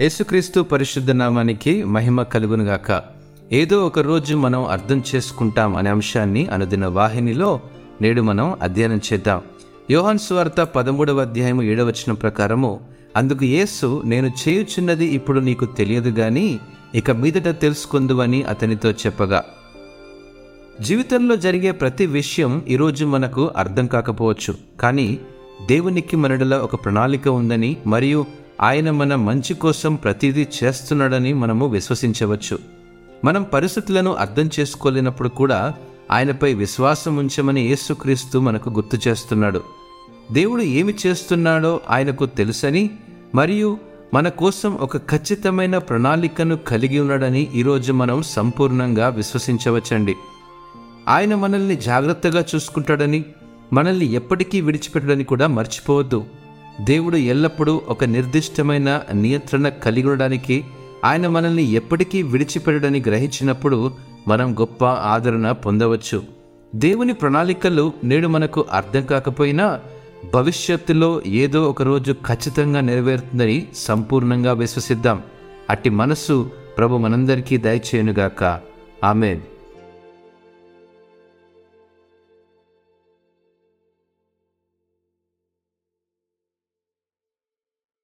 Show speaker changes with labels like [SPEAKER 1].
[SPEAKER 1] యేసుక్రీస్తు పరిశుద్ధ నామానికి మహిమ కలుగునుగాక. ఏదో ఒక రోజు మనం అర్థం చేసుకుంటాం అనే అంశాన్ని అనుదిన వాహినిలో నేడు మనం అధ్యయనం చేద్దాం. యోహన్ స్వార్త పదమూడవ అధ్యాయము ఏడవచనం ప్రకారము అందుకు యేసు నేను చేయుచున్నది ఇప్పుడు నీకు తెలియదు గాని ఇక మీదట తెలుసుకుందువని అతనితో చెప్పగా. జీవితంలో జరిగే ప్రతి విషయం ఈరోజు మనకు అర్థం కాకపోవచ్చు కానీ దేవునికి మనడలో ఒక ప్రణాళిక ఉందని మరియు ఆయన మన మంచి కోసం ప్రతిదీ చేస్తున్నాడని మనము విశ్వసించవచ్చు. మనం పరిస్థితులను అర్థం చేసుకోలేనప్పుడు కూడా ఆయనపై విశ్వాసం ఉంచమని యేసుక్రీస్తు మనకు గుర్తు చేస్తున్నాడు. దేవుడు ఏమి చేస్తున్నాడో ఆయనకు తెలుసని మరియు మన కోసం ఒక ఖచ్చితమైన ప్రణాళికను కలిగి ఉన్నాడని ఈరోజు మనం సంపూర్ణంగా విశ్వసించవచ్చండి. ఆయన మనల్ని జాగ్రత్తగా చూసుకుంటాడని మనల్ని ఎప్పటికీ విడిచిపెట్టడని కూడా మర్చిపోవద్దు. దేవుడు ఎల్లప్పుడూ ఒక నిర్దిష్టమైన నియంత్రణ కలిగి ఉండడానికి ఆయన మనల్ని ఎప్పటికీ విడిచిపెట్టడని గ్రహించినప్పుడు మనం గొప్ప ఆదరణ పొందవచ్చు. దేవుని ప్రణాళికలు నేడు మనకు అర్థం కాకపోయినా భవిష్యత్తులో ఏదో ఒక రోజు ఖచ్చితంగా నెరవేరుతుందని సంపూర్ణంగా విశ్వసిద్దాం. అట్టి మనస్సు ప్రభు మనందరికీ దయచేయునుగాక. ఆమెన్.